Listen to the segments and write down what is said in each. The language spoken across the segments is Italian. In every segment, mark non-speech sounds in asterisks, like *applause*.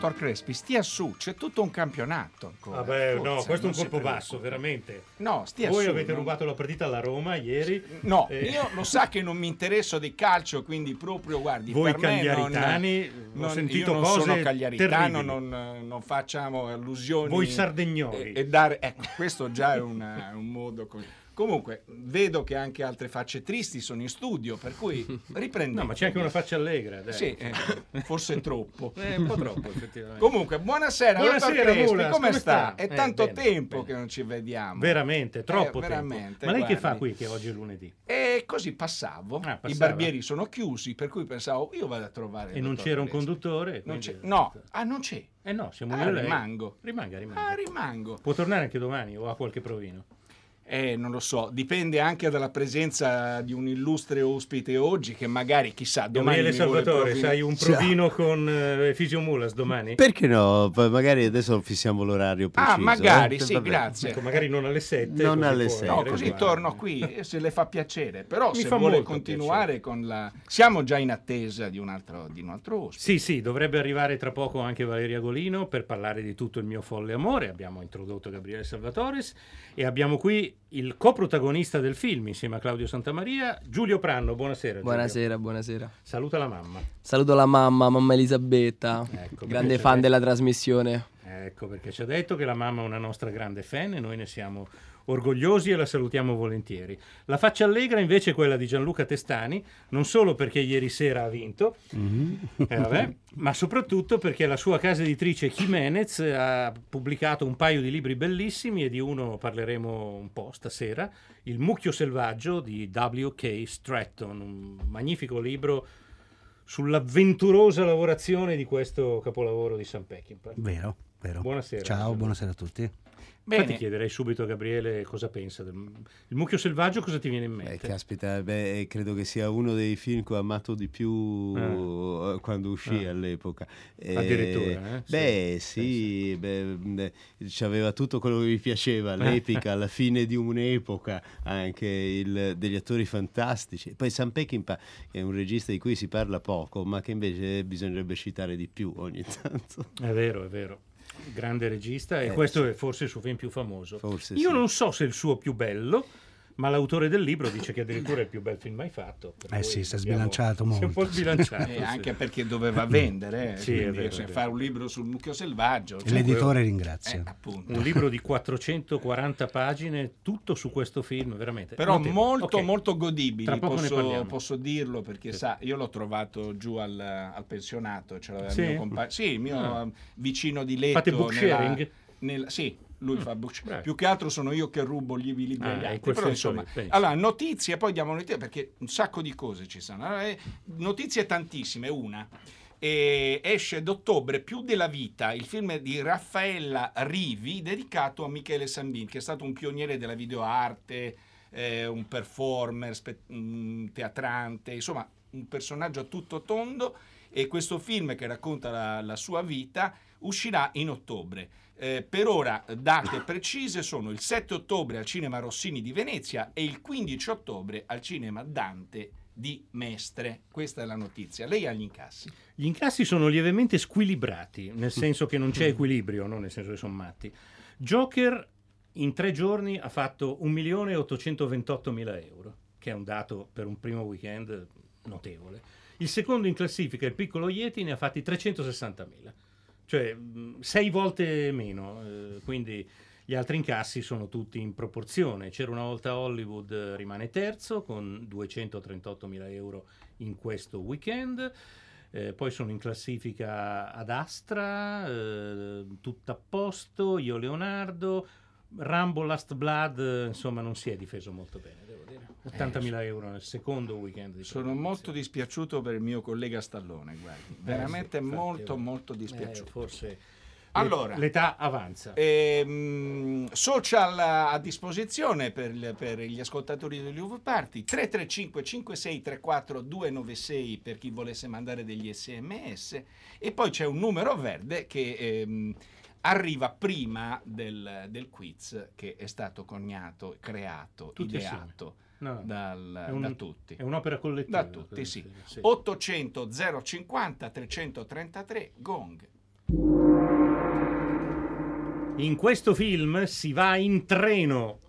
Dottor Crespi, stia su, c'è tutto un campionato ancora. Vabbè, Forza, no, questo è un colpo basso, veramente. No, stia Voi su. avete non- rubato la partita alla Roma ieri. No, Eh, io lo sa che non mi interesso di calcio, quindi proprio, guardi, Voi per me non- cagliaritani, ho sentito io non cose sono cagliaritano, non, non facciamo allusioni. Voi sardegnoli. E, e dare, ecco, questo già è una- un modo... co- Comunque, vedo che anche altre facce tristi sono in studio, per cui *laughs* riprendete. No, ma c'è anche una faccia allegra. Dai. Sì, eh, forse troppo. *laughs* Eh, un po' troppo, effettivamente. Comunque, buonasera, Buonasera, Crespi, come, come sta? È Eh, tanto bene, tempo bene. che non ci vediamo. Veramente, troppo Eh, tempo. veramente, Ma lei che guardi. fa qui che oggi è lunedì? E così passavo. Ah, I barbieri sono chiusi, per cui pensavo io vado a trovare. E non c'era un Crespi. conduttore? Quindi- c'è- No, ah, non c'è. Eh no, siamo Ah, io e lei. rimango. Rimanga, rimanga. Ah, rimango. Può tornare anche domani o ha qualche provino? Eh, non lo so, dipende anche dalla presenza di un illustre ospite oggi che magari, chissà, domani vuole Salvatore, sai un Ciao. provino con eh, Fisio Mulas domani? Perché no? Poi magari adesso fissiamo l'orario preciso. Ah, magari, eh? sì, Vabbè. grazie. Ecco, magari non alle 7. Non alle può sette. No, avere così guardia. torno qui se le fa piacere. Però Mi se fa vuole molto continuare con la... Siamo già in attesa di un altro, di un altro ospite. Sì, sì, dovrebbe arrivare tra poco anche Valeria Golino per parlare di tutto il mio folle amore. Abbiamo introdotto Gabriele Salvatores e abbiamo qui il coprotagonista del film insieme a Claudio Santamaria, Giulio Pranno. Buonasera. Giulio. Buonasera, buonasera. Saluta la mamma. Saluto la mamma, mamma Elisabetta, Ecco, grande fan c'è- della trasmissione. Ecco perché ci ha detto che la mamma è una nostra grande fan e noi ne siamo orgogliosi e la salutiamo volentieri. La faccia allegra invece è quella di Gianluca Testani, non solo perché ieri sera ha vinto, eh, vabbè, ma soprattutto perché la sua casa editrice Jimenez ha pubblicato un paio di libri bellissimi e di uno parleremo un po' stasera, Il mucchio selvaggio di W.K. Stratton, un magnifico libro sull'avventurosa lavorazione di questo capolavoro di Sam Peckinpah. Vero, vero. Buonasera. Ciao, buonasera a tutti. Bene. Infatti chiederei subito a Gabriele cosa pensa. Del... Il mucchio selvaggio cosa ti viene in Beh, mente? caspita, beh, credo che sia uno dei film che ho amato di più Ah. eh, quando uscì Ah. all'epoca. Eh, Addirittura, eh? Beh, Sì, sì, beh, beh, c'aveva tutto quello che mi piaceva, *laughs* l'epica, la fine di un'epoca, anche il- degli attori fantastici. Poi Sam Peckinpah è un regista di cui si parla poco, ma che invece bisognerebbe citare di più ogni *laughs* tanto. È vero, è vero. Grande regista e Eh, questo sì. è forse il suo film più famoso. Forse Io sì. non so se è il suo più bello, ma l'autore del libro dice che addirittura è il più bel film mai fatto. Eh sì, si è sbilanciato Si è un po' molto. sbilanciato. Eh, sì. anche perché doveva vendere, eh, *clears throat* Sì, è quindi vero, se è vero. fare un libro sul mucchio selvaggio. E cioè, l'editore eh, ringrazia. appunto. Un libro di 440 pagine, tutto su questo film, veramente. Però notevole. molto Ok. molto godibili, Tra poco ne posso, parliamo. posso dirlo perché Sì. sa, io l'ho trovato giù al, al pensionato, ce l'aveva Sì? il mio compagno, sì, il mio Ah. eh, vicino di letto. Fate book nella- sharing? nella- sì, lui fa book Bravi. Più che altro sono io che rubo gli libri Ah, agli in altri. Però, insomma, lì, allora, notizie, poi diamo notizie perché un sacco di cose ci sono. Allora, eh, notizie tantissime, una. E esce d'ottobre Più della vita, il film di Raffaella Rivi dedicato a Michele Sambin, che è stato un pioniere della videoarte, eh, un performer, spe- un teatrante, insomma un personaggio a tutto tondo e questo film che racconta la, la sua vita uscirà in ottobre. Eh, per ora date precise sono il 7 ottobre al Cinema Rossini di Venezia e il 15 ottobre al Cinema Dante di Mestre. Questa è la notizia. Lei ha gli incassi. Gli incassi sono lievemente squilibrati, nel senso che non c'è equilibrio, non nel senso che sono matti. Joker in tre giorni ha fatto 1.828.000 euro, che è un dato per un primo weekend notevole. Il secondo in classifica, il piccolo Yeti, ne ha fatti 360.000, cioè sei volte meno, eh, quindi gli altri incassi sono tutti in proporzione. C'era una volta Hollywood, eh, rimane terzo con 238.000 euro in questo weekend. Eh, poi sono in classifica ad Astra, eh, tutto a posto, io Leonardo, Rambo Last Blood, eh, insomma non si è difeso molto bene. 80.000 euro nel secondo weekend di Sono molto dispiaciuto per il mio collega Stallone, guardi. Eh, Veramente molto, eh, molto eh, dispiaciuto. forse, Allora, L'età avanza. Ehm, social a disposizione per, per gli ascoltatori degli Uv Party 335 5634 296 per chi volesse mandare degli sms e poi c'è un numero verde che ehm, arriva prima del, del quiz che è stato coniato, creato, Tutti ideato No, dal- è un- da tutti. È un'opera collettiva. Da tutti, sì. sì. 800 050 333 gong. In questo film si va in treno.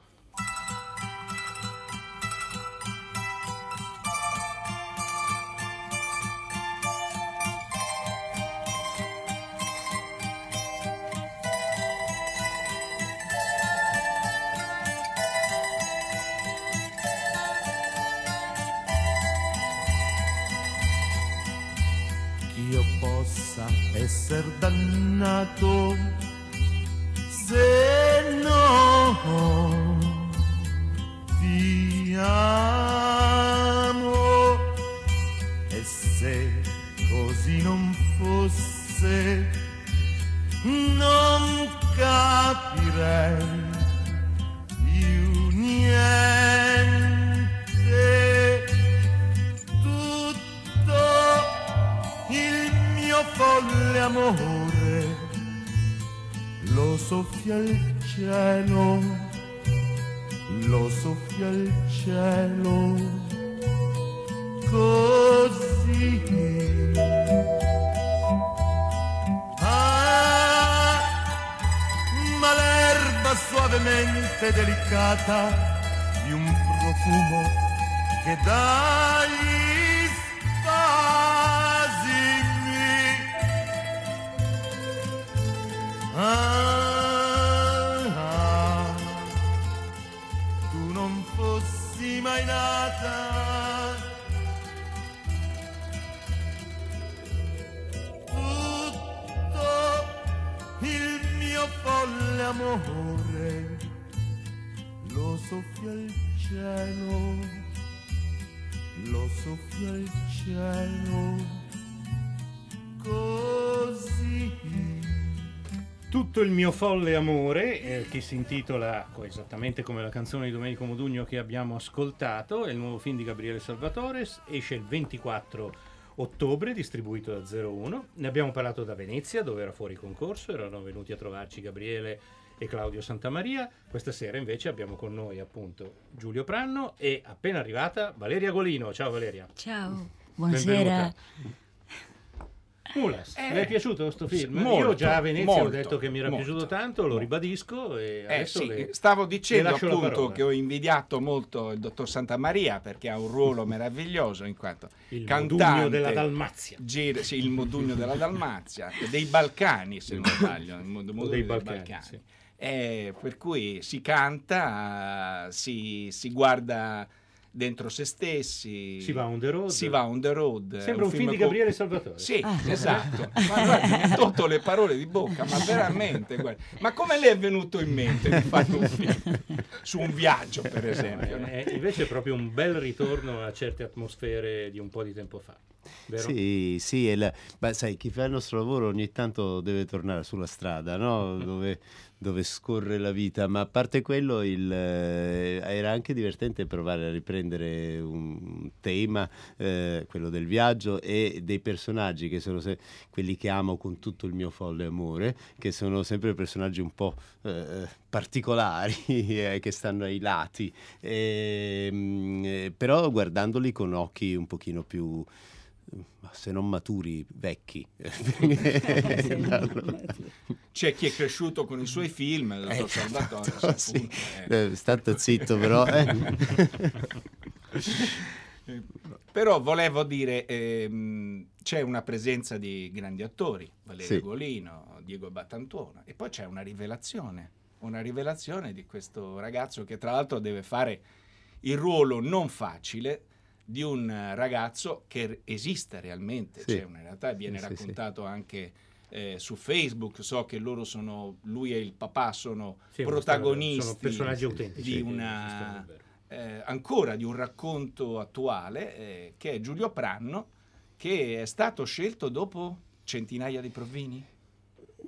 Tutto il mio folle amore, eh, che si intitola esattamente come la canzone di Domenico Modugno che abbiamo ascoltato, è il nuovo film di Gabriele Salvatore, esce il 24 ottobre, distribuito da 01. Ne abbiamo parlato da Venezia, dove era fuori concorso, erano venuti a trovarci Gabriele e Claudio Santamaria. Questa sera invece abbiamo con noi appunto Giulio Pranno e appena arrivata Valeria Golino. Ciao Valeria. Ciao, buonasera. Benvenuta. Mulas, Eh, le è piaciuto questo film? molto, Io già a Venezia molto, ho detto che mi era molto, piaciuto tanto, lo ribadisco e Eh, sì, le- stavo dicendo appunto che ho invidiato molto il dottor Santamaria perché ha un ruolo meraviglioso in quanto Il cantante della Dalmazia. gira- sì, il modugno della Dalmazia, dei Balcani se non sbaglio, il mod- modugno dei dei Balcani, Balcani. sì. Eh, per cui si canta, si, si guarda dentro se stessi, Si va on the road. si va on the road. Sembra un film di con- Gabriele Salvatore. Sì, Ah. esatto. *laughs* Ma guarda, mi ha tolto le parole di bocca, ma veramente. guarda. Ma come le è venuto in mente di fare un film su un viaggio, per No, esempio? no? è- è- invece è proprio un bel ritorno a certe atmosfere di un po' di tempo fa. Vero? Sì, sì, la- ma sai, chi fa il nostro lavoro ogni tanto deve tornare sulla strada, no? dove, dove scorre la vita, ma a parte quello il, eh, era anche divertente provare a riprendere un tema, eh, quello del viaggio e dei personaggi che sono se- quelli che amo con tutto il mio folle amore, che sono sempre personaggi un po' eh, particolari, *laughs* eh, che stanno ai lati, Ehm, eh, però guardandoli con occhi un pochino più se non maturi, vecchi. *laughs* *laughs* C'è chi è cresciuto con i suoi film, il dottor Salvatore. sì. appunto, eh. Eh, Stato zitto però. eh. *laughs* Eh, Però volevo dire, ehm, c'è una presenza di grandi attori, Valerio Sì. Golino, Diego Battantuono, e poi c'è una rivelazione, una rivelazione di questo ragazzo che tra l'altro deve fare il ruolo non facile di un eh, ragazzo che esiste realmente, Sì. cioè in realtà viene Sì, sì, sì. raccontato anche eh, su Facebook, so che loro sono, lui e il papà sono protagonisti Sono personaggi autentici. di una- eh, ancora di un racconto attuale eh, che è Giulio Pranno che è stato scelto dopo centinaia di provini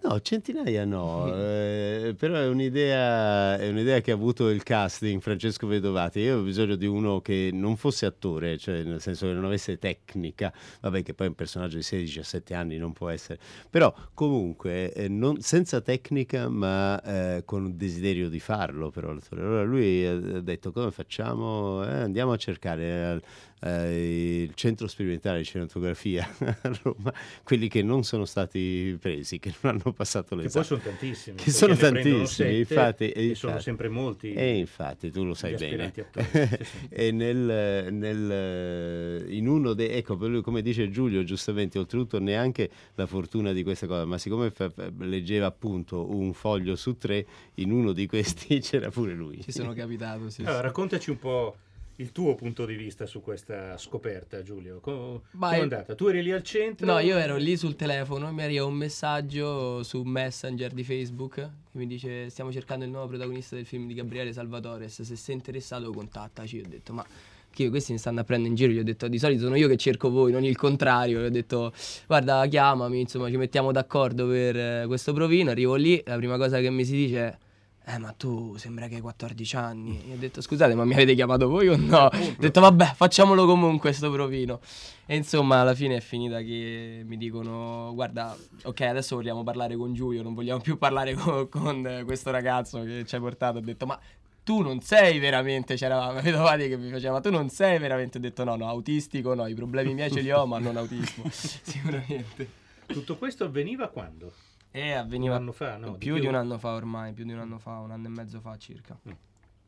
No, centinaia no, eh, però è un'idea, è un'idea che ha avuto il casting Francesco Vedovati. Io ho bisogno di uno che non fosse attore, cioè nel senso che non avesse tecnica, vabbè che poi un personaggio di 16-17 anni non può essere, però comunque eh, non- senza tecnica ma eh, con un desiderio di farlo però l'attore. Allora lui ha detto come facciamo? Eh, andiamo a cercare al- eh, il centro sperimentale di cinematografia *laughs* a Roma, quelli che non sono stati presi, che non hanno passato Che poi sono tantissimi. Che sono tantissimi, sette infatti, e E sono infatti. sempre molti. E infatti tu lo sai bene. aspiranti attori, sì, sì. *laughs* e nel, nel- in uno dei ecco per lui, come dice Giulio giustamente oltretutto neanche la fortuna di questa cosa ma siccome fa- leggeva appunto un foglio su tre in uno di questi *laughs* c'era pure lui Ci sono capitato, sì. Allora, raccontaci un po' il tuo punto di vista su questa scoperta, Giulio. Come è io- andata? Tu eri lì al centro? No, io ero lì sul telefono e mi arriva un messaggio su Messenger di Facebook che mi dice stiamo cercando il nuovo protagonista del film di Gabriele Salvatores, se sei interessato contattaci. Ho detto ma che questi mi stanno a prendere in giro, gli ho detto di solito sono io che cerco voi, non il contrario. Gli ho detto guarda chiamami, insomma ci mettiamo d'accordo per eh, questo provino. Arrivo lì, la prima cosa che mi si dice è eh ma tu sembra che hai 14 anni. Io ho detto scusate ma mi avete chiamato voi o no? Ho detto vabbè facciamolo comunque sto provino. E insomma alla fine è finita che mi dicono guarda ok adesso vogliamo parlare con Giulio, non vogliamo più parlare co- con, eh, questo ragazzo che ci hai portato. Ho detto ma tu non sei veramente, c'eravamo Vedovati che mi faceva, ma tu non sei veramente. Ho detto no no autistico no, i problemi miei ce li ho ma non autismo *laughs* sicuramente. Tutto questo avveniva quando? E avveniva Un anno fa, no, di più più. di un anno fa ormai, più di un anno fa, un anno e mezzo fa circa.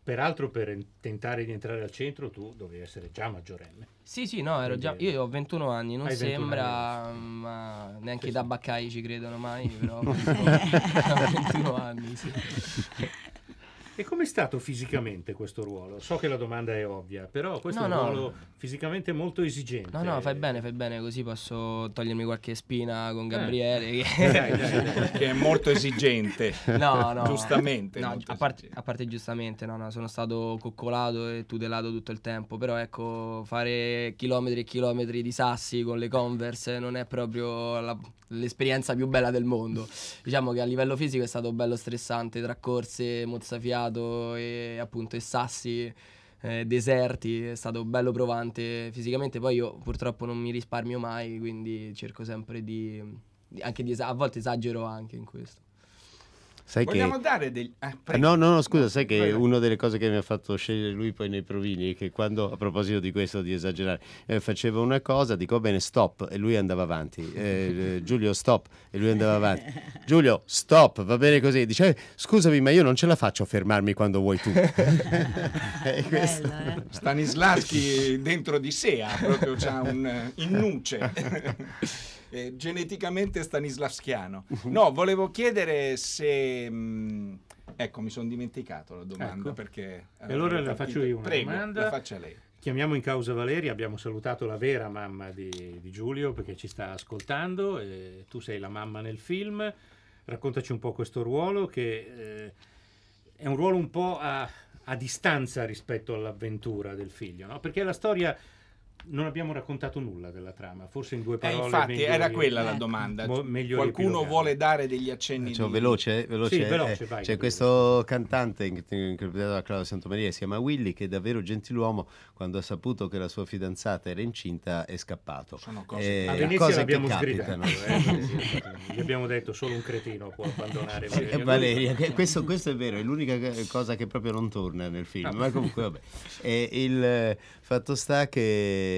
Peraltro per en- tentare di entrare al centro tu dovevi essere già maggiorenne. Sì, sì, no, ero già. Io ho 21 anni, non Hai 21 sembra, ma neanche Sì, i sì. tabaccai ci credono mai, però *laughs* *laughs* ho 21 anni, sì. *laughs* E com'è stato fisicamente questo ruolo? So che la domanda è ovvia, però questo No, è un no. ruolo fisicamente molto esigente. No, no, fai bene, fai bene, così posso togliermi qualche spina con Gabriele. che- Eh. Dai, dai, dai. *laughs* che è molto esigente. No, no. Giustamente. No, a, parte, esigente. a parte giustamente, no, no, sono stato coccolato e tutelato tutto il tempo, però ecco, fare chilometri e chilometri di sassi con le Converse non è proprio la- l'esperienza più bella del mondo. Diciamo che a livello fisico è stato bello stressante, tra corse, mozzafiato e appunto e sassi. eh, deserti, è stato bello provante fisicamente, poi io purtroppo non mi risparmio mai, quindi cerco sempre di, di- di a volte esagero anche in questo. Sai che Vogliamo dare degli... ah, prego. No, no, no, scusa, sai che vai. una delle cose che mi ha fatto scegliere lui poi nei provini è che quando, a proposito di questo, di esagerare, eh, faceva una cosa, dico "Va bene, stop, e lui andava avanti. Eh, eh, Giulio, stop, e lui andava avanti. *laughs* Giulio, stop, va bene così. Dice, "Eh, scusami, ma io non ce la faccio a fermarmi quando vuoi tu. *laughs* *laughs* Questo- Bello, eh? Stanislaschi dentro di sé ha proprio c'ha un eh, in nuce. Eh, geneticamente stanislaschiano. No, volevo chiedere se mh, ecco, mi sono dimenticato la domanda Ecco. perché E allora la faccio io una Prego, domanda. la faccia lei. Chiamiamo in causa Valeria, abbiamo salutato la vera mamma di, di Giulio perché ci sta ascoltando, e tu sei la mamma nel film, raccontaci un po' questo ruolo che eh, è un ruolo un po' a, a distanza rispetto all'avventura del figlio, no? perché la storia non abbiamo raccontato nulla della trama, forse in due Eh, parole. infatti meglio era quella la Ecco. domanda. Mo- Qualcuno vuole dare degli accenni Facciamo di... veloce, veloce. Sì, veloce, eh, vai, C'è questo cantante in- interpretato da Claudio Santamaria, si chiama Willy, che è davvero gentiluomo, quando ha saputo che la sua fidanzata era incinta è scappato. Sono cose- Eh, A Venezia cose che l'abbiamo capitano. eh, gli abbiamo detto solo un cretino può abbandonare *laughs* Sì, Valeria. Valeria, questo, questo è vero, è l'unica cosa che proprio non torna nel film, Ah. ma comunque vabbè. E il eh, fatto sta che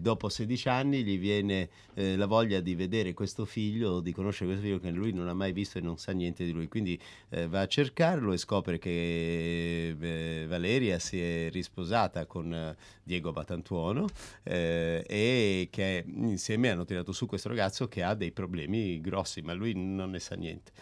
dopo 16 anni gli viene eh, la voglia di vedere questo figlio, di conoscere questo figlio che lui non ha mai visto e non sa niente di lui, quindi eh, va a cercarlo e scopre che eh, Valeria si è risposata con eh, Diego Batantuono eh, e che insieme hanno tirato su questo ragazzo che ha dei problemi grossi, ma lui non ne sa niente.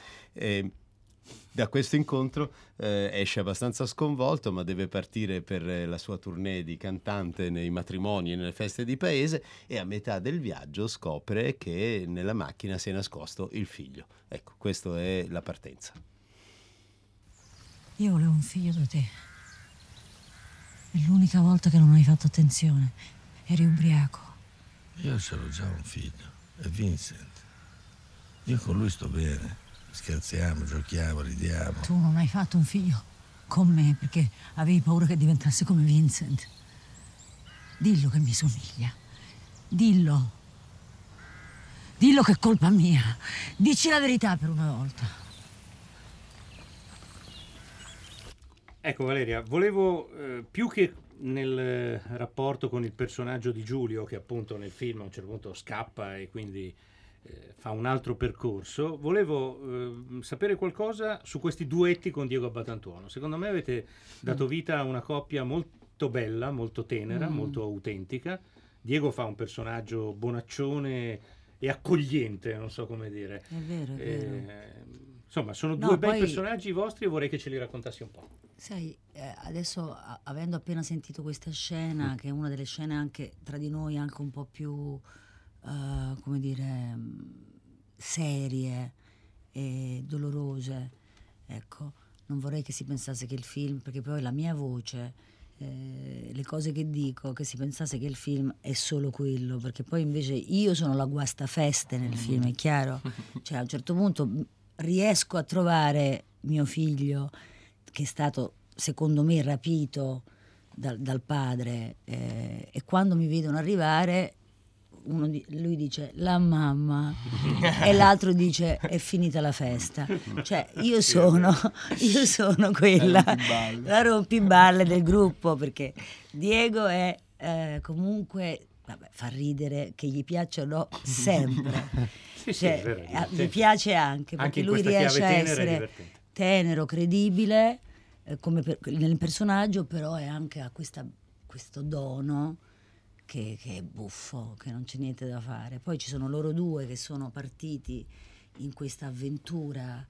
Da questo incontro eh, esce abbastanza sconvolto, ma deve partire per eh, la sua tournée di cantante nei matrimoni e nelle feste di paese e a metà del viaggio scopre che nella macchina si è nascosto il figlio. Ecco, questa è la partenza. Io volevo un figlio da te. È l'unica volta che non hai fatto attenzione. Eri ubriaco. Io ce l'ho già un figlio, è Vincent. Io con lui sto bene. Scherziamo, giochiamo, ridiamo. Tu non hai fatto un figlio con me perché avevi paura che diventasse come Vincent. Dillo che mi somiglia. Dillo. Dillo che è colpa mia. Dici la verità per una volta. Ecco Valeria, volevo eh, più che nel rapporto con il personaggio di Giulio, che appunto nel film a un certo punto scappa e quindi eh, fa un altro percorso, volevo eh, sapere qualcosa su questi duetti con Diego Abbatantuono. Secondo me avete dato vita a una coppia molto bella, molto tenera, Mm. molto autentica. Diego fa un personaggio bonaccione e accogliente, non so come dire. È vero, è vero. Eh, insomma, sono No, due bei poi- personaggi vostri e vorrei che ce li raccontassi un po'. Sai, eh, adesso a- avendo appena sentito questa scena, che è una delle scene anche tra di noi anche un po' più, eh, come dire, serie e dolorose, ecco, non vorrei che si pensasse che il film, perché poi la mia voce, eh, le cose che dico, che si pensasse che il film è solo quello, perché poi invece io sono la guastafeste nel film, è chiaro? *laughs* Cioè a un certo punto riesco a trovare mio figlio che è stato secondo me rapito dal, dal padre eh, e quando mi vedono arrivare uno di- lui dice la mamma. E l'altro dice è finita la festa. Cioè io sono *laughs* io sono quella la rompiballe. del gruppo perché Diego è eh, comunque vabbè, fa ridere che gli piacciono sempre. *laughs* Sì, sì, Cioè, è vero, gli piace anche perché Anche lui riesce a essere tenero, credibile eh, come per- nel personaggio, però è anche ha questa- questo dono che, che è buffo, che non c'è niente da fare. Poi ci sono loro due che sono partiti in questa avventura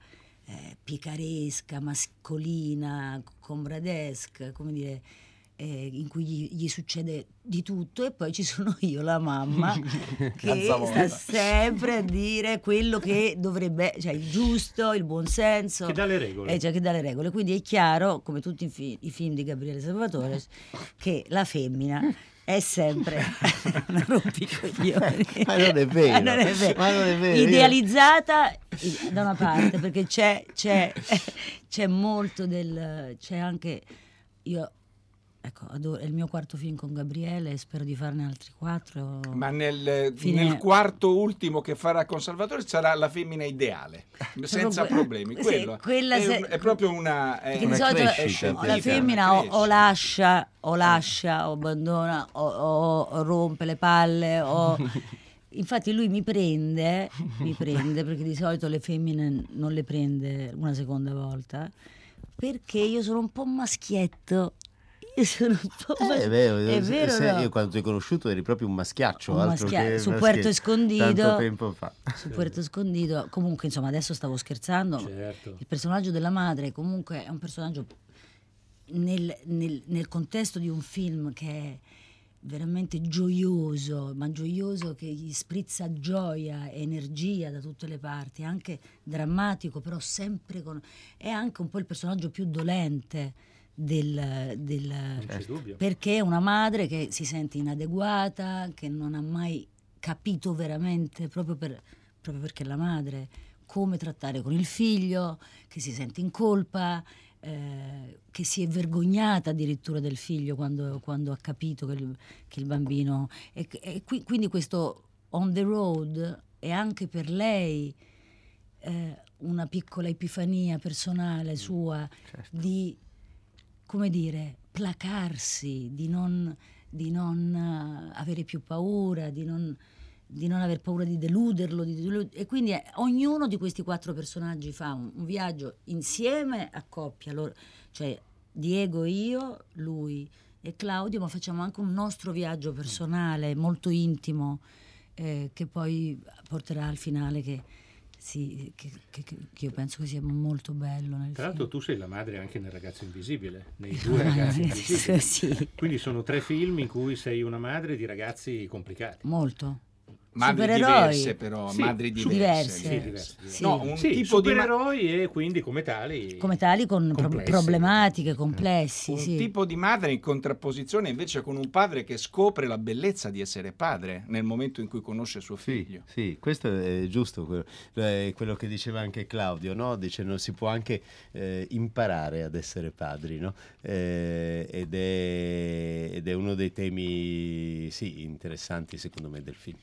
eh, picaresca, mascolina, combradesca, come dire, eh, in cui gli, gli succede di tutto e poi ci sono *laughs* io, la mamma, *laughs* che sta sempre a dire quello che dovrebbe, cioè il giusto, il buon senso. Che dà le regole. Eh, cioè, che dà le regole. Quindi è chiaro, come tutti i, fi- i film di Gabriele Salvatore, che la femmina è sempre *laughs* una rompicoglioni. Ma non è vero. Non è vero. Ma non è vero, io- Idealizzata i- da una parte, perché c'è, c'è, c'è molto del... c'è anche... Io, ecco, adoro- è il mio quarto film con Gabriele e spero di farne altri quattro. Ma nel, Fine- nel quarto ultimo che farà con Salvatore sarà la femmina ideale, *laughs* senza que- problemi. sì, Quello quella è, se- è proprio una, è una crescita, è la femmina o, o lascia, o lascia, o abbandona, o, o- o rompe le palle, o... *laughs* Infatti lui mi prende, mi prende, perché di solito le femmine non le prende una seconda volta, perché io sono un po' maschietto. *laughs* Io sono un po' Eh, mas- è vero, è vero se- no? io quando ti ho conosciuto eri proprio un maschiaccio, Un altro maschia- che su Puerto Escondido. Tanto tempo fa. Su Puerto Escondido, comunque insomma adesso stavo scherzando, Certo. il personaggio della madre comunque è un personaggio nel, nel- nel contesto di un film che è veramente gioioso, ma gioioso che gli sprizza gioia, energia da tutte le parti, anche drammatico, però sempre con... è anche un po' il personaggio più dolente del... del Non c'è dubbio. perché è una madre che si sente inadeguata, che non ha mai capito veramente, proprio, per- proprio perché è la madre, come trattare con il figlio, che si sente in colpa, eh, che si è vergognata addirittura del figlio quando, quando ha capito che il, che il bambino... E, e qui- quindi questo on the road è anche per lei eh, una piccola epifania personale sua di come dire, placarsi, di non, di non eh, avere più paura, di non, di non aver paura di deluderlo. di delu- e quindi eh, ognuno di questi quattro personaggi fa un, un viaggio insieme a coppia, loro- cioè Diego, io, lui e Claudio, ma facciamo anche un nostro viaggio personale, molto intimo, eh, che poi porterà al finale che, sì, che- che- che- io penso che sia molto bello Tra l'altro tu sei la madre anche nel ragazzo invisibile, nei due ragazzi invisibili. sì, Quindi sono tre film in cui sei una madre di ragazzi complicati. molto. Madri supereroi. diverse però, Sì, madri diverse. diverse. Sì, diverse. Sì. No, un Sì, tipo di ma- supereroi e quindi come tali... come tali con pro- Complessi. problematiche, complessi. un sì. tipo di madre in contrapposizione invece con un padre che scopre la bellezza di essere padre nel momento in cui conosce suo Sì, figlio. sì, questo è giusto, quello, è quello che diceva anche Claudio, no? Dice non si può anche eh, imparare ad essere padri, no? Eh, ed, è, ed è uno dei temi sì, interessanti secondo me del film.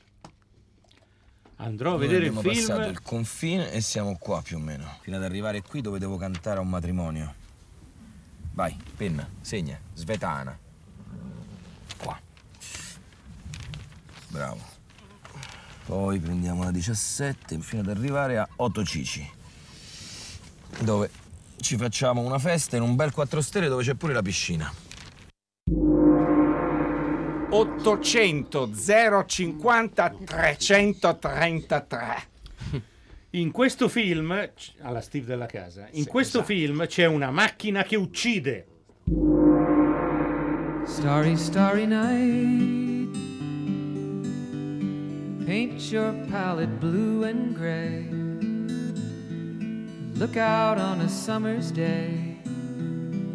Andrò a vedere il abbiamo passato film... il confine e siamo qua più o meno. Fino ad arrivare qui dove devo cantare a un matrimonio. Vai, penna, segna, Svetana. Qua. Bravo. Poi prendiamo la 17 fino ad arrivare a Otto Cici. Dove ci facciamo una festa in un bel 4 stelle dove c'è pure la piscina. 800 050 333. In questo film, alla Steve della casa, in Sì, questo esatto. film c'è una macchina che uccide. Starry, starry night. Paint your palette blue and gray. Look out on a summer's day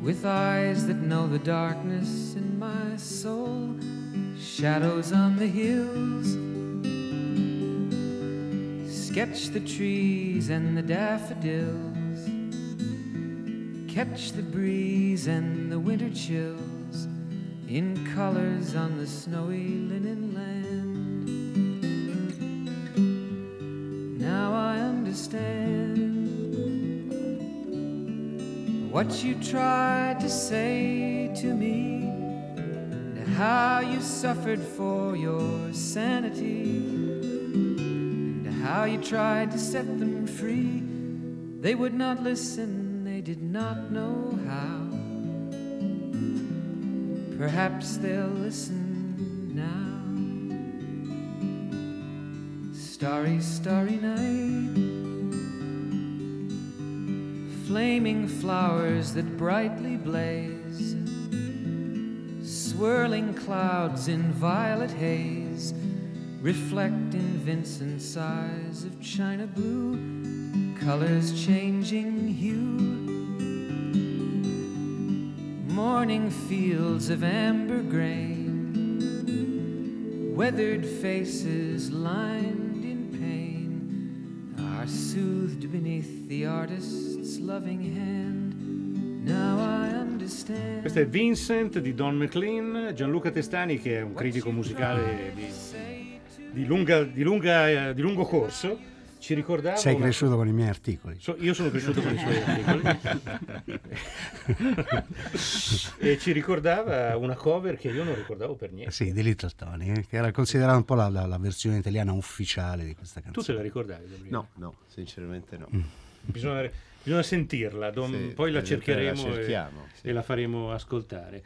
with eyes that know the darkness in my soul. Shadows on the hills. Sketch the trees and the daffodils. Catch the breeze and the winter chills in colors on the snowy linen land. Now I understand what you tried to say to me, how you suffered for your sanity, and how you tried to set them free. They would not listen, they did not know how. Perhaps they'll listen now. Starry, starry night. Flaming flowers that brightly blaze. Swirling clouds in violet haze. Reflect in Vincent's eyes of china blue. Colors changing hue. Morning fields of amber grain, weathered faces lined in pain, are soothed beneath the artist's loving hand. Now I. Questo è Vincent di Don McLean, Gianluca Testani che è un critico musicale di, di lunga- di lunga- eh, di lungo corso. Ci ricordava Sei una- cresciuto con i miei articoli. So- io sono cresciuto con i suoi articoli *laughs* e ci ricordava una cover che io non ricordavo per niente. Sì, di Little Tony, eh, che era considerata un po' la, la- la versione italiana ufficiale di questa Tu te canzone. la ricordavi? Gabriele? No, no, sinceramente no. Bisogna, bisogna sentirla, dom- Sì, poi la eh, cercheremo la e- sì. e, la faremo ascoltare.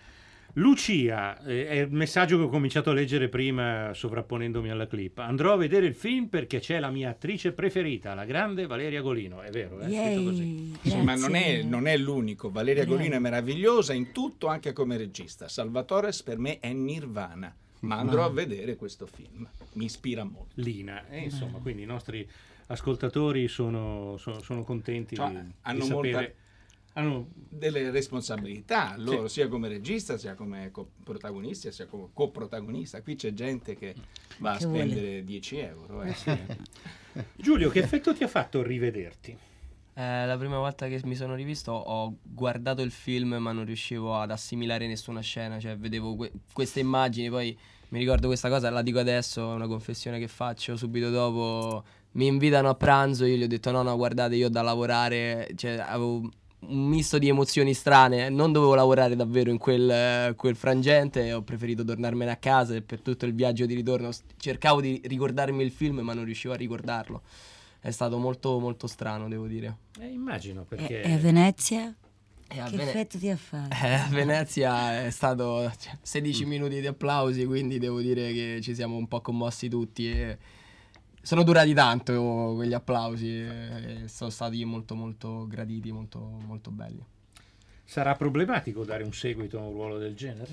Lucia, eh, è il messaggio che ho cominciato a leggere prima sovrapponendomi alla clip. Andrò a vedere il film perché c'è la mia attrice preferita, la grande Valeria Golino. È vero, è scritto così. Yay, Sì, ma non è, grazie. non è l'unico. Valeria Prego. Golino è meravigliosa in tutto, anche come regista. Salvatore per me è Nirvana. Ma andrò a vedere questo film. Mi ispira molto. Lina. E insomma, quindi i nostri ascoltatori sono, sono- sono contenti Cioè, di, di hanno sapere. molta- hanno- Delle responsabilità, loro sia come regista, sia come co- protagonista, sia come coprotagonista. Qui c'è gente che va a Che vuole. spendere 10 euro. eh. *laughs* Giulio, che effetto ti ha fatto rivederti? Eh, la prima volta che mi sono rivisto ho guardato il film ma non riuscivo ad assimilare nessuna scena, cioè vedevo que- queste immagini, poi mi ricordo questa cosa, la dico adesso, è una confessione che faccio subito dopo, mi invitano a pranzo, io gli ho detto no no guardate io ho da lavorare, cioè avevo un misto di emozioni strane, non dovevo lavorare davvero in quel, quel frangente, ho preferito tornarmene a casa e per tutto il viaggio di ritorno cercavo di ricordarmi il film ma non riuscivo a ricordarlo. È stato molto molto strano, devo dire. Eh, immagino, perché... e a Venezia? E a che Vene- effetto ti ha fatto? *laughs* Eh, a Venezia è stato cioè, 16 minuti di applausi, quindi devo dire che ci siamo un po' commossi tutti. E sono durati tanto quegli applausi e sono stati molto molto graditi, molto, molto belli. Sarà problematico dare un seguito a un ruolo del genere?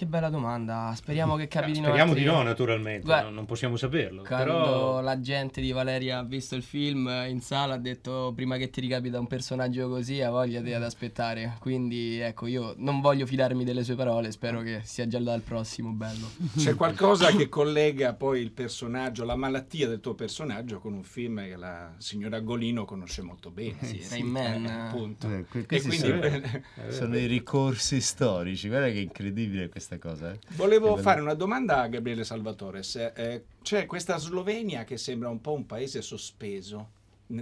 Che bella domanda. Speriamo che capitino. Speriamo altri- di no, naturalmente, Beh, non, non possiamo saperlo. Quando Però la gente di Valeria ha visto il film in sala ha detto prima che ti ricapita un personaggio così ha voglia di ad aspettare. Quindi ecco, io non voglio fidarmi delle sue parole, spero che sia già dal prossimo bello. C'è qualcosa che collega poi il personaggio, la malattia del tuo personaggio con un film che la signora Golino conosce molto bene. Sì, Rain Man. Eh, appunto. Eh, que- E quindi sono, *laughs* sono i ricorsi storici. Guarda che incredibile questa cosa. eh. Volevo fare una domanda a Gabriele Salvatore. Se, eh, c'è questa Slovenia che sembra un po' un paese sospeso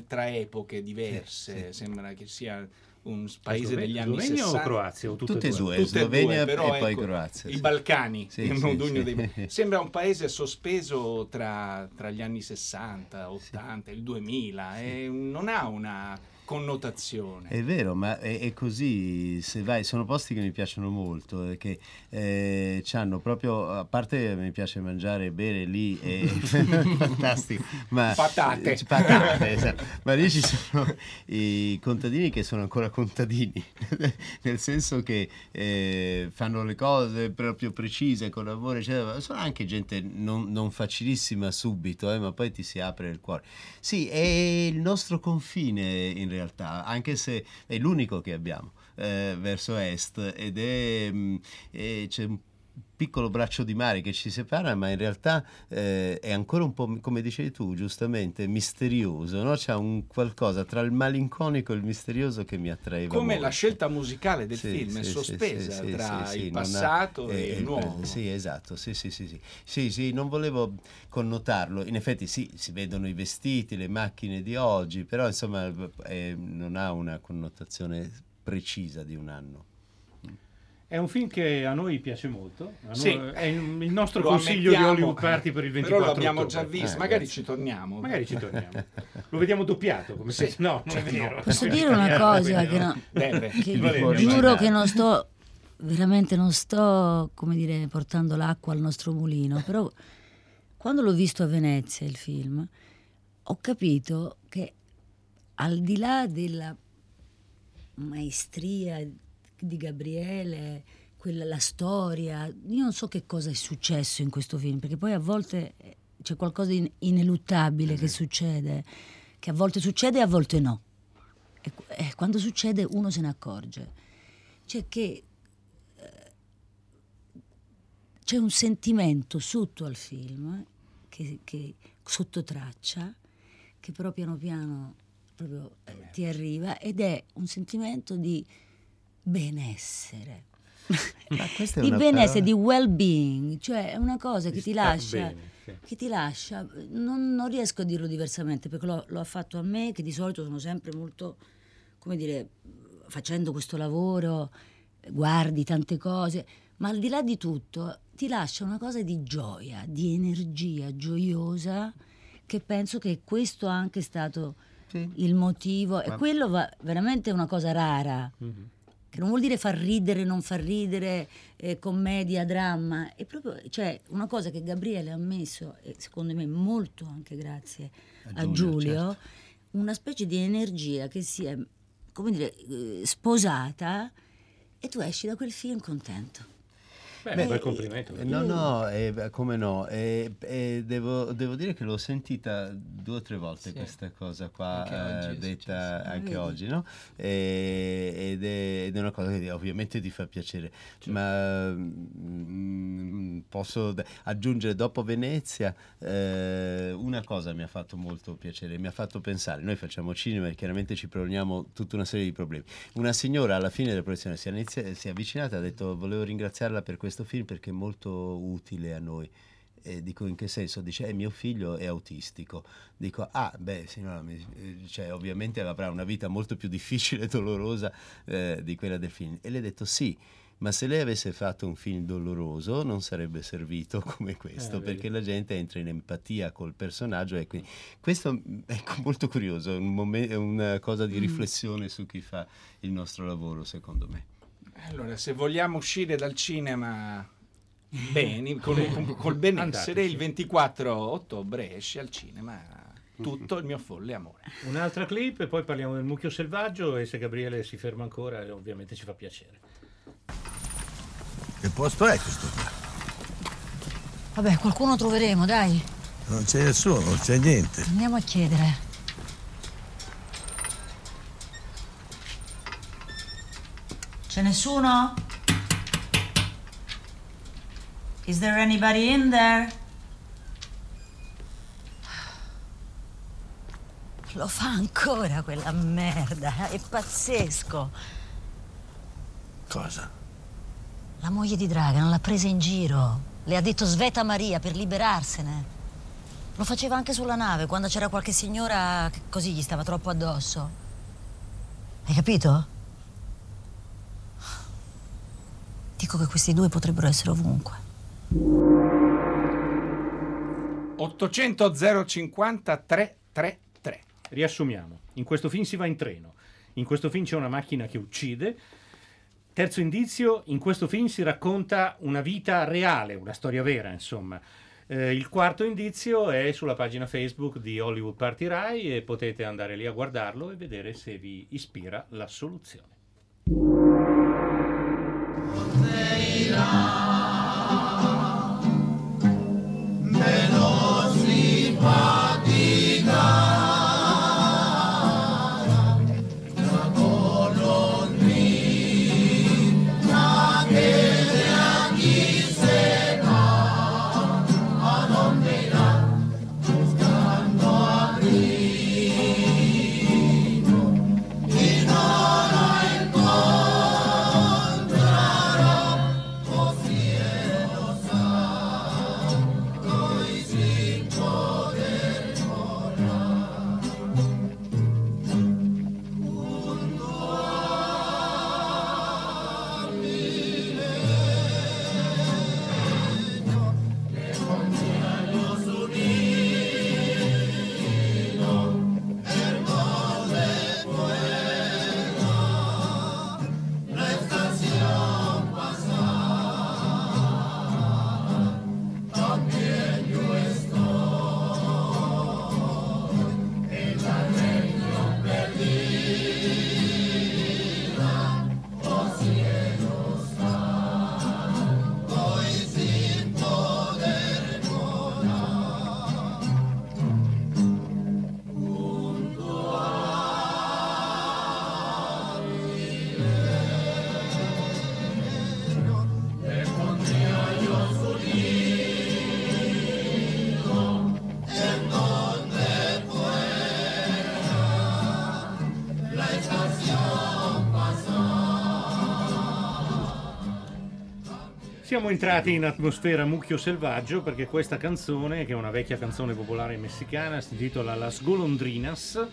tra epoche diverse, sembra che sia un paese Slove- degli anni Slovenia 60. o Croazia? O tutte, Tutte e due, Tutte Slovenia due, però, e poi ecco, Croazia. I sì. Balcani, Sì, sì, sì. dei- *laughs* sembra un paese sospeso tra, tra gli anni 60, 80, il 2000 e non ha una connotazione. È vero, ma è, è così, se vai, sono posti che mi piacciono molto, e che eh, c'hanno proprio, a parte mi piace mangiare e bere lì, è *laughs* fantastico, ma Patate. eh, patate, esatto. ma lì ci sono i contadini che sono ancora contadini, *laughs* nel senso che eh, fanno le cose proprio precise, con lavoro, eccetera, sono anche gente non, non facilissima subito, eh, ma poi ti si apre il cuore. Sì, è il nostro confine in realtà, anche se è l'unico che abbiamo eh, verso est ed è, mh, e c'è un piccolo braccio di mare che ci separa, ma in realtà eh, è ancora un po', come dicevi tu, giustamente, misterioso, no? C'è un qualcosa tra il malinconico e il misterioso che mi attraeva Come molto. la scelta musicale del Sì, film è sì, sì, sospesa sì, tra il non ha- passato e eh, il nuovo. Sì, esatto, sì, sì, sì, sì. Sì, sì, non volevo connotarlo. In effetti sì, si vedono i vestiti, le macchine di oggi, però insomma eh, non ha una connotazione precisa di un anno. È un film che a noi piace molto. a noi- Sì. È il nostro Lo consiglio di Hollywood Party per il 24 Però l'abbiamo ottobre. già visto, Eh, magari grazie. ci torniamo. Magari ci torniamo. *laughs* Lo vediamo doppiato, come Sì. se... No, non è vero. Posso dire una cosa che, no- Deve. che giuro che non sto veramente non sto come dire portando l'acqua al nostro mulino però quando l'ho visto a Venezia il film ho capito che al di là della maestria di Gabriele quella, la storia. Io non so che cosa è successo in questo film perché poi a volte eh, c'è qualcosa di ineluttabile che succede che a volte succede e a volte no. E, e quando succede uno se ne accorge. Cioè che eh, c'è un sentimento sotto al film, eh, che, che- sotto traccia, che però piano piano proprio, eh, ti arriva ed è un sentimento di benessere. *laughs* Ma questa è di una benessere, parola- di well-being, cioè è una cosa che ti lascia bene, sì. che ti lascia, non, non riesco a dirlo diversamente perché lo, lo ha fatto a me, che di solito sono sempre molto, come dire, facendo questo lavoro, guardi tante cose, ma al di là di tutto ti lascia una cosa di gioia, di energia gioiosa, che penso che questo è anche stato Sì. il motivo, e Ma- quello va, veramente è una cosa rara. Mhm. Che non vuol dire far ridere, non far ridere, eh, commedia, dramma, è proprio cioè, una cosa che Gabriele ha messo, e secondo me molto anche grazie A a Giulio, Giulio, certo. una specie di energia che si è, come dire, eh, sposata e tu esci da quel film contento. Beh, Beh, un bel complimento. Eh, No, no, eh, come no, eh, eh, devo, devo dire che l'ho sentita due o tre volte Sì. questa cosa qua Anche oggi eh, è detta anche oggi, no? E- ed, è, ed è una cosa che ovviamente ti fa piacere, ma mm, posso d- aggiungere dopo Venezia eh, una cosa mi ha fatto molto piacere, mi ha fatto pensare, noi facciamo cinema e chiaramente ci poniamo tutta una serie di problemi. Una signora alla fine della proiezione si è, si è avvicinata e ha detto volevo ringraziarla per questo film perché è molto utile a noi. E dico in che senso? Dice eh, mio figlio è autistico. Dico ah beh signora, mi- cioè, ovviamente avrà una vita molto più difficile e dolorosa eh, di quella del film. E le ho detto sì, ma se lei avesse fatto un film doloroso non sarebbe servito *laughs* come questo, Eh, perché la gente entra in empatia col personaggio e quindi questo mm, è molto curioso, è un momen- è una cosa di riflessione su chi fa il nostro lavoro secondo me. Allora, se vogliamo uscire dal cinema *laughs* bene, col, col benessere, Andateci. il 24 ottobre esce al cinema tutto il mio folle amore. Un'altra clip e poi parliamo del mucchio selvaggio e se Gabriele si ferma ancora eh, ovviamente ci fa piacere. Che posto è questo qua? Vabbè, qualcuno troveremo, dai. Non c'è nessuno, non c'è niente. Andiamo a chiedere. C'è nessuno? Is there anybody in there? Lo fa ancora quella merda, è pazzesco. Cosa? La moglie di Dragan l'ha presa in giro. Le ha detto Sveta Maria per liberarsene. Lo faceva anche sulla nave quando c'era qualche signora che così gli stava troppo addosso. Hai capito? Dico che questi due potrebbero essere ovunque. 800 050 333. Riassumiamo, in questo film si va in treno, in questo film c'è una macchina che uccide, terzo indizio, in questo film si racconta una vita reale, una storia vera, insomma. Eh, il quarto indizio è sulla pagina Facebook di Hollywood Party Rai e potete andare lì a guardarlo e vedere se vi ispira la soluzione. Ram. Siamo entrati in atmosfera mucchio selvaggio perché questa canzone, che è una vecchia canzone popolare messicana, si intitola Las Golondrinas.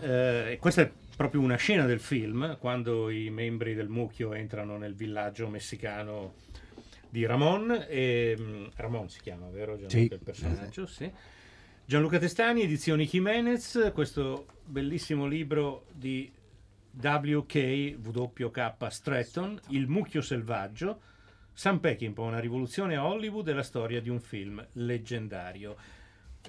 Eh, questa è proprio una scena del film, quando i membri del mucchio entrano nel villaggio messicano di Ramon. E, mm, Ramon si chiama, vero Gianluca? Sì. Il personaggio, sì. Gianluca Testani, edizioni Jimenez, questo bellissimo libro di WK, WK Stratton, Il mucchio selvaggio, Sam Peckinpah, una rivoluzione a Hollywood e la storia di un film leggendario.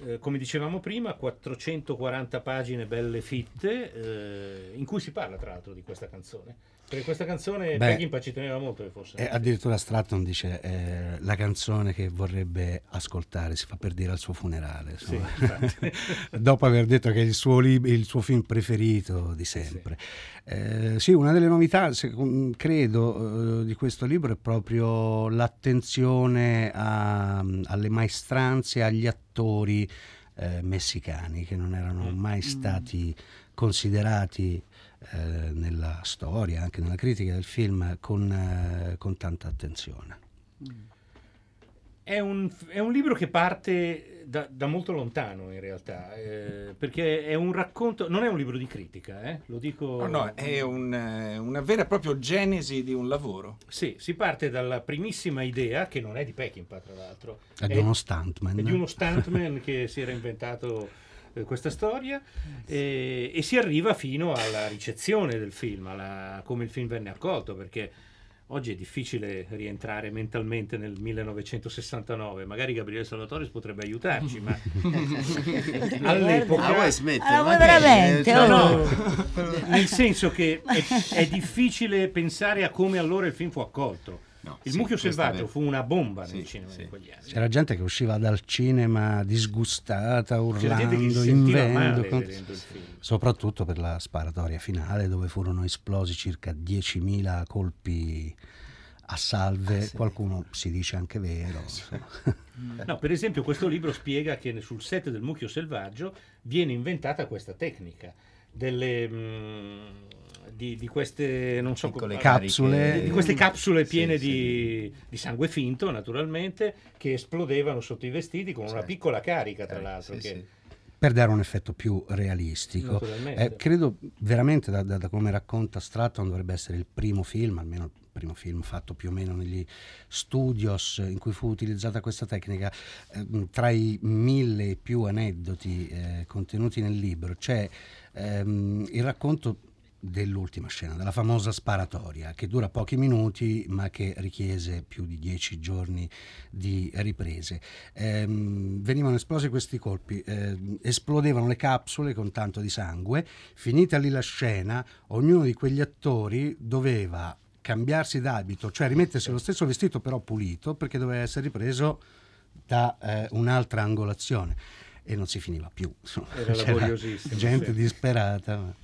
Eh, come dicevamo prima, 440 pagine belle fitte, eh, in cui si parla tra l'altro di questa canzone. Perché questa canzone Beh, ci teneva molto che fosse. E addirittura Stratton dice eh, la canzone che vorrebbe ascoltare, si fa per dire al suo funerale. Sì. *laughs* Dopo aver detto che è il suo, lib- il suo film preferito di sempre. Eh, sì, una delle novità, secon- credo, eh, di questo libro è proprio l'attenzione a- alle maestranze, agli attori eh, messicani che non erano mai stati considerati eh, nella storia, anche nella critica del film, con, eh, con tanta attenzione. È un, è un libro che parte da, da molto lontano in realtà, eh, perché è un racconto, non è un libro di critica, eh, lo dico... No, no, è un, eh, una vera e propria genesi di un lavoro. Sì, si parte dalla primissima idea, che non è di Peckinpah tra l'altro. È di uno stuntman. È di uno stuntman che si era inventato eh, questa storia e, e si arriva fino alla ricezione del film, alla- come il film venne accolto, perché oggi è difficile rientrare mentalmente nel 1969, magari Gabriele Salvatoris potrebbe aiutarci, ma *laughs* all'epoca... Ah, vuoi smettere? Ah, veramente? cioè, No, no, nel senso che è, è difficile pensare a come allora il film fu accolto. No, Il sì, mucchio selvaggio è- fu una bomba Sì, nel cinema sì. in quegli anni. C'era gente che usciva dal cinema disgustata, urlando, invendo, con- vedendo il film. soprattutto per la sparatoria finale dove furono esplosi circa 10.000 colpi a salve, qualcuno si dice anche vero. No, per esempio, questo libro spiega che sul set del mucchio selvaggio viene inventata questa tecnica delle, mm, di, di queste non so Piccole come- Capsule. di queste capsule Sì, piene sì. di, di sangue finto, naturalmente, che esplodevano sotto i vestiti con una Certo. piccola carica, tra Eh, l'altro. sì, che- sì. per dare un effetto più realistico. Eh, credo veramente, da, da- da come racconta Stratton, dovrebbe essere il primo film, almeno il primo film fatto più o meno negli studios in cui fu utilizzata questa tecnica. Eh, tra i mille e più aneddoti eh, contenuti nel libro c'è ehm, il racconto dell'ultima scena, della famosa sparatoria, che dura pochi minuti ma che richiese più di dieci giorni di riprese. Ehm, venivano esplosi questi colpi, ehm, esplodevano le capsule con tanto di sangue, finita lì la scena, ognuno di quegli attori doveva cambiarsi d'abito, cioè rimettersi lo stesso vestito però pulito perché doveva essere ripreso da eh, un'altra angolazione e non si finiva più. insomma. Era *laughs* laboriosissimo, gente sì. disperata.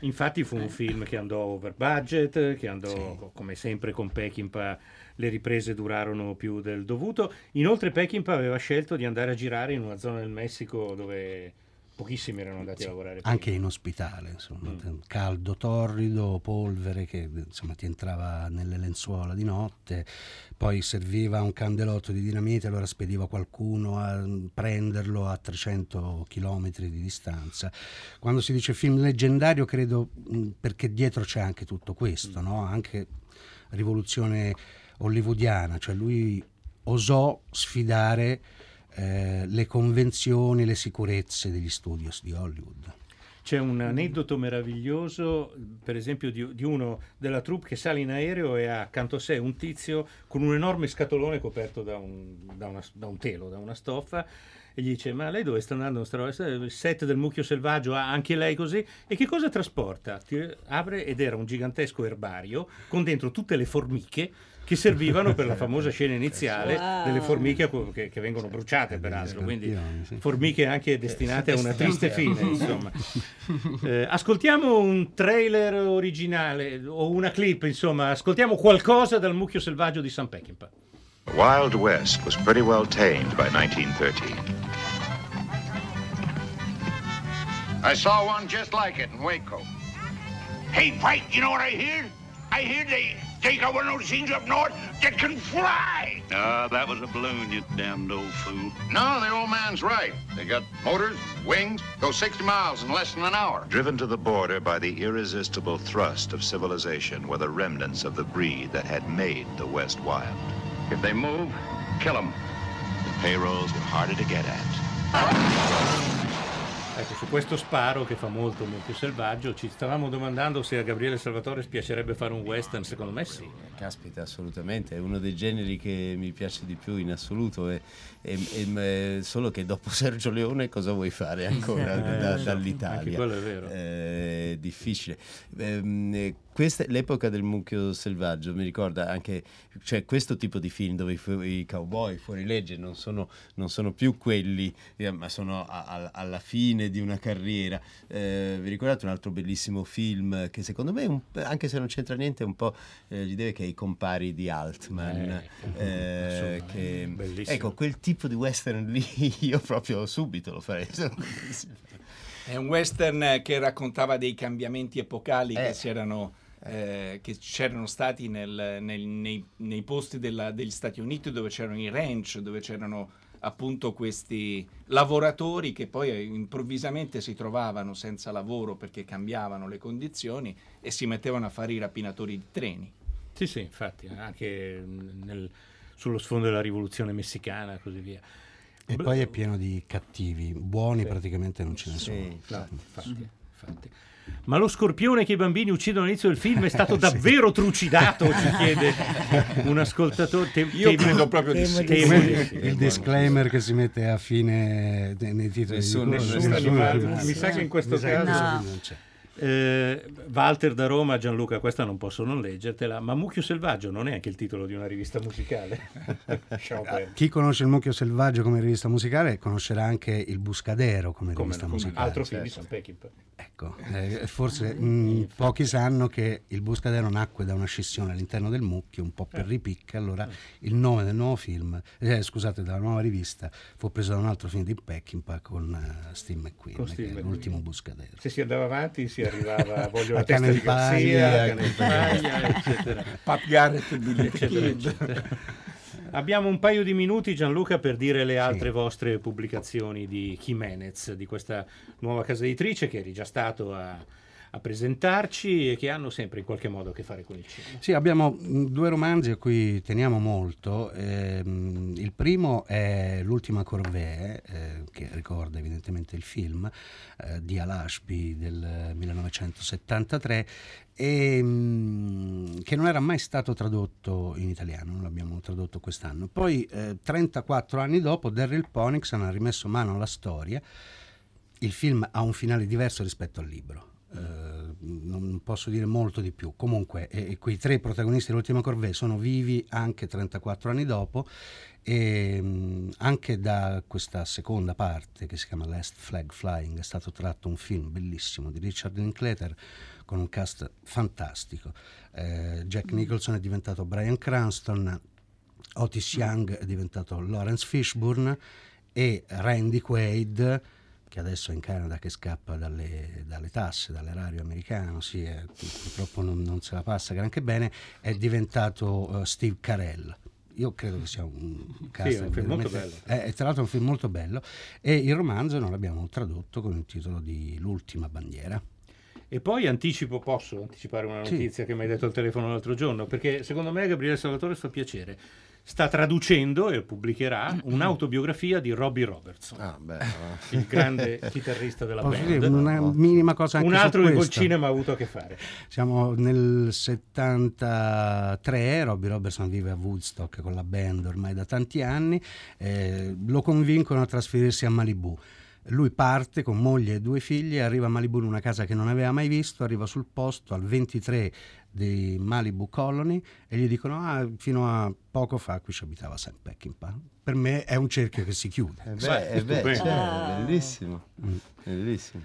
Infatti fu un film che andò over budget, che andò co- come sempre con Peckinpah le riprese durarono più del dovuto. Inoltre Peckinpah aveva scelto di andare a girare in una zona del Messico dove pochissimi erano andati a lavorare. prima. anche in ospitale, insomma, Mm. caldo torrido, polvere che insomma ti entrava nelle lenzuola di notte, poi serviva un candelotto di dinamite, allora spediva qualcuno a mm, prenderlo a 300 km di distanza. Quando si dice film leggendario, credo mh, perché dietro c'è anche tutto questo, no? anche rivoluzione hollywoodiana, cioè lui osò sfidare eh, le convenzioni, le sicurezze degli studios di Hollywood. C'è un aneddoto meraviglioso, per esempio, di, di uno della troupe che sale in aereo e ha accanto a sé un tizio con un enorme scatolone coperto da un, da una- da un telo, da una stoffa. E gli dice: Ma lei dove sta andando? Roba? Il set del mucchio selvaggio, ha anche lei così? E che cosa trasporta? Ti apre ed era un gigantesco erbario con dentro tutte le formiche che servivano per la *laughs* famosa scena iniziale Wow. delle formiche che, che vengono bruciate, peraltro. Quindi formiche anche destinate a una triste fine, *laughs* insomma. Eh, ascoltiamo un trailer originale o una clip, insomma, ascoltiamo qualcosa dal mucchio selvaggio di San Peckinpah. The Wild West was pretty well tamed by 1913. I saw one just like it in Waco. Hey, Frank, you know what I hear? I hear they they got one of those things up north that can fly. Ah, that was a balloon, you damned old fool. No, the old man's right. They got motors, wings, go 60 miles in less than an hour. Driven to the border by the irresistible thrust of civilization were the remnants of the breed that had made the West wild. If they move, kill them. The payrolls were harder to get at. Ecco, su questo sparo che fa molto mucchio selvaggio, ci stavamo domandando se a Gabriele Salvatore piacerebbe fare un western, secondo me sì. Caspita, assolutamente, è uno dei generi che mi piace di più in assoluto. E, e- e- solo che dopo *laughs* Sergio Leone cosa vuoi fare ancora Eh, da- lo so, dall'Italia? anche quello è vero. Eh, È difficile. Ehm, eh, questa- l'epoca del mucchio selvaggio mi ricorda anche cioè, questo tipo di film dove i, fu- i cowboy fuori legge non sono, non sono più quelli, eh, ma sono a- a- alla fine di una carriera. Eh, vi ricordate un altro bellissimo film che secondo me, un- anche se non c'entra niente, è un po' eh, gli deve che è I compari di Altman. eh, assolutamente, che- bellissimo. ecco, quel tipo di western lì *laughs* io proprio subito lo farei. È un western che raccontava dei cambiamenti epocali Eh. che, si erano, eh, che c'erano stati nel- nel- nei, nei posti della- degli Stati Uniti dove c'erano i ranch, dove c'erano appunto questi lavoratori che poi improvvisamente si trovavano senza lavoro perché cambiavano le condizioni e si mettevano a fare i rapinatori di treni. Sì, sì, infatti, anche nel- sullo sfondo della rivoluzione messicana e così via. E poi è pieno di cattivi, buoni praticamente non ce ne sono. Infatti, infatti, infatti. Ma lo scorpione che i bambini uccidono all'inizio del film è *laughs* stato davvero trucidato, ci chiede un ascoltatore. Te- Io temo- credo proprio di sì. temo di sì. il disclaimer che si mette a fine nei titoli Nessuno- nessuno animale, animale. mi sa che in questo Mi sa che caso- questo No. film non c'è. Eh, Walter da Roma, Gianluca, questa non posso non leggertela, ma Mucchio Selvaggio non è anche il titolo di una rivista musicale. *laughs* Chi conosce il Mucchio Selvaggio come rivista musicale conoscerà anche il Buscadero come, Come, rivista come musicale. altro film di Peckinpah. Ecco, eh, forse mh, pochi sanno che il Buscadero nacque da una scissione all'interno del mucchio, un po' per ripicca, allora il nome del nuovo film, eh, scusate, della nuova rivista, fu preso da un altro film di Peckinpah con eh, Steve McQueen, Con Steve McQueen. l'ultimo Buscadero. Se si andava avanti si arrivava *laughs* Voglio la testa di Garzia, eccetera. Pat Garrett, il Billy eccetera, eccetera. Abbiamo un paio di minuti, Gianluca, per dire le altre vostre pubblicazioni di Jimenez, di questa nuova casa editrice che eri già stato a, a presentarci e che hanno sempre in qualche modo a che fare con il cinema. Sì, abbiamo mh, due romanzi a cui teniamo molto. Ehm, il primo è L'ultima corvée, eh, che ricorda evidentemente il film eh, di Al Ashby del 1973 e mh, che non era mai stato tradotto in italiano, non l'abbiamo tradotto quest'anno. Poi, eh, 34 anni dopo, Daryl Ponixon ha rimesso mano alla storia. Il film ha un finale diverso rispetto al libro. Eh, non posso dire molto di più. Comunque, eh, quei tre protagonisti dell'ultima corvée sono vivi anche 34 anni dopo e mh, anche da questa seconda parte che si chiama Last Flag Flying è stato tratto un film bellissimo di Richard Linklater con un cast fantastico. Eh, Jack Nicholson è diventato Brian Cranston, Otis Young è diventato Lawrence Fishburne e Randy Quaid che adesso è in Canada che scappa dalle, dalle tasse, dall'erario americano, sì, eh, purtroppo non, non se la passa granché bene, è diventato eh, Steve Carell. Io credo che sia un cast è un film molto bello. È, è tra l'altro un film molto bello e il romanzo noi l'abbiamo tradotto con il titolo di L'ultima bandiera. E poi anticipo, posso anticipare una Sì. notizia che mi hai detto al telefono l'altro giorno, perché secondo me Gabriele Salvatore fa piacere. Sta traducendo e pubblicherà un'autobiografia di Robbie Robertson, il grande chitarrista della Posso band. dire una minima cosa anche Un altro che col cinema ha avuto a che fare. Siamo nel 73, Robbie Robertson vive a Woodstock con la band ormai da tanti anni, eh, lo convincono a trasferirsi a Malibu. Lui parte con moglie e due figli, arriva a Malibu in una casa che non aveva mai visto, arriva sul posto al 23 di Malibu Colony e gli dicono ah, fino a poco fa qui ci abitava Sam Peckinpah. Per me è un cerchio che si chiude. Eh beh, eh beh, cioè, bellissimo, bellissimo.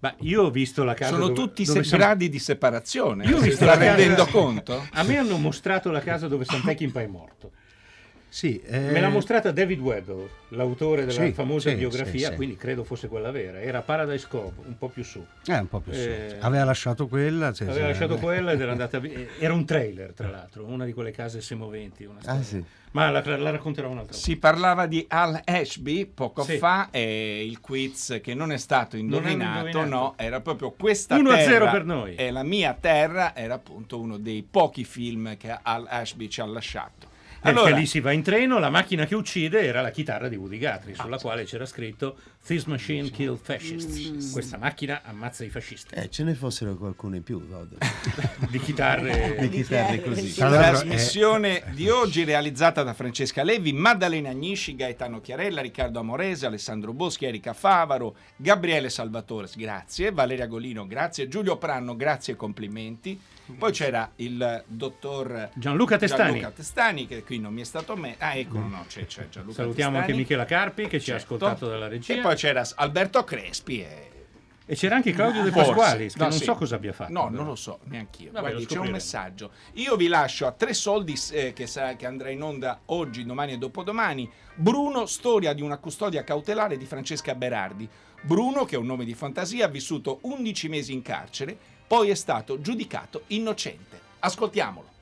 Ma io ho visto la casa Sono dove- tutti dove se- gradi di separazione. Io ho visto la casa- rendendo conto? A me hanno mostrato la casa dove Sam Peckinpah è morto. Sì, eh, Me l'ha mostrata David Weddle, l'autore della Sì, famosa sì, biografia, sì, sì. quindi credo fosse quella vera. Era Paradise Cove, un po' più su. Eh, un po' più su. Eh, Aveva lasciato quella. sì, Aveva lasciato beh. quella ed era *laughs* andata via. Era un trailer, tra l'altro, una di quelle case semoventi. Ah, sì. Ma la, la racconterò un'altra volta. Si parlava di Al Ashby poco Sì. fa e il quiz che non è stato Non hanno indovinato, indovinato. no, era proprio questa 1 a 0 terra per noi. E la mia terra era appunto uno dei pochi film che Al Ashby ci ha lasciato. Perché Allora, lì si va in treno, la macchina che uccide era la chitarra di Woody Guthrie, sulla quale c'era scritto This machine kill fascists. Questa macchina ammazza i fascisti. Eh, ce ne fossero qualcuno in più. *laughs* Di chitarre... Di chitarre così. La l'altro, trasmissione di oggi realizzata da Francesca Levi, Maddalena Agnisci, Gaetano Chiarella, Riccardo Amorese, Alessandro Boschi, Erika Favaro, Gabriele Salvatore, grazie, Valeria Golino, grazie, Giulio Pranno, grazie e complimenti. Poi c'era il dottor Gianluca Testani. Gianluca Testani, che qui non mi è stato me. Ah, eccolo, no, c'è, c'è Gianluca Salutiamo anche Testani. Michela Carpi che ci ha Certo. ascoltato dalla regia. E poi c'era Alberto Crespi e... E c'era anche Claudio De. Pasqualis, che No, non sì. so cosa abbia fatto. No, però. non lo so, neanch'io. Vabbè, Guardi, c'è un messaggio. Io vi lascio a tre soldi eh, che, sa- che andrà in onda oggi, domani e dopodomani. Bruno, storia di una custodia cautelare di Francesca Berardi. Bruno, che è un nome di fantasia, ha vissuto 11 mesi in carcere, poi è stato giudicato innocente. Ascoltiamolo.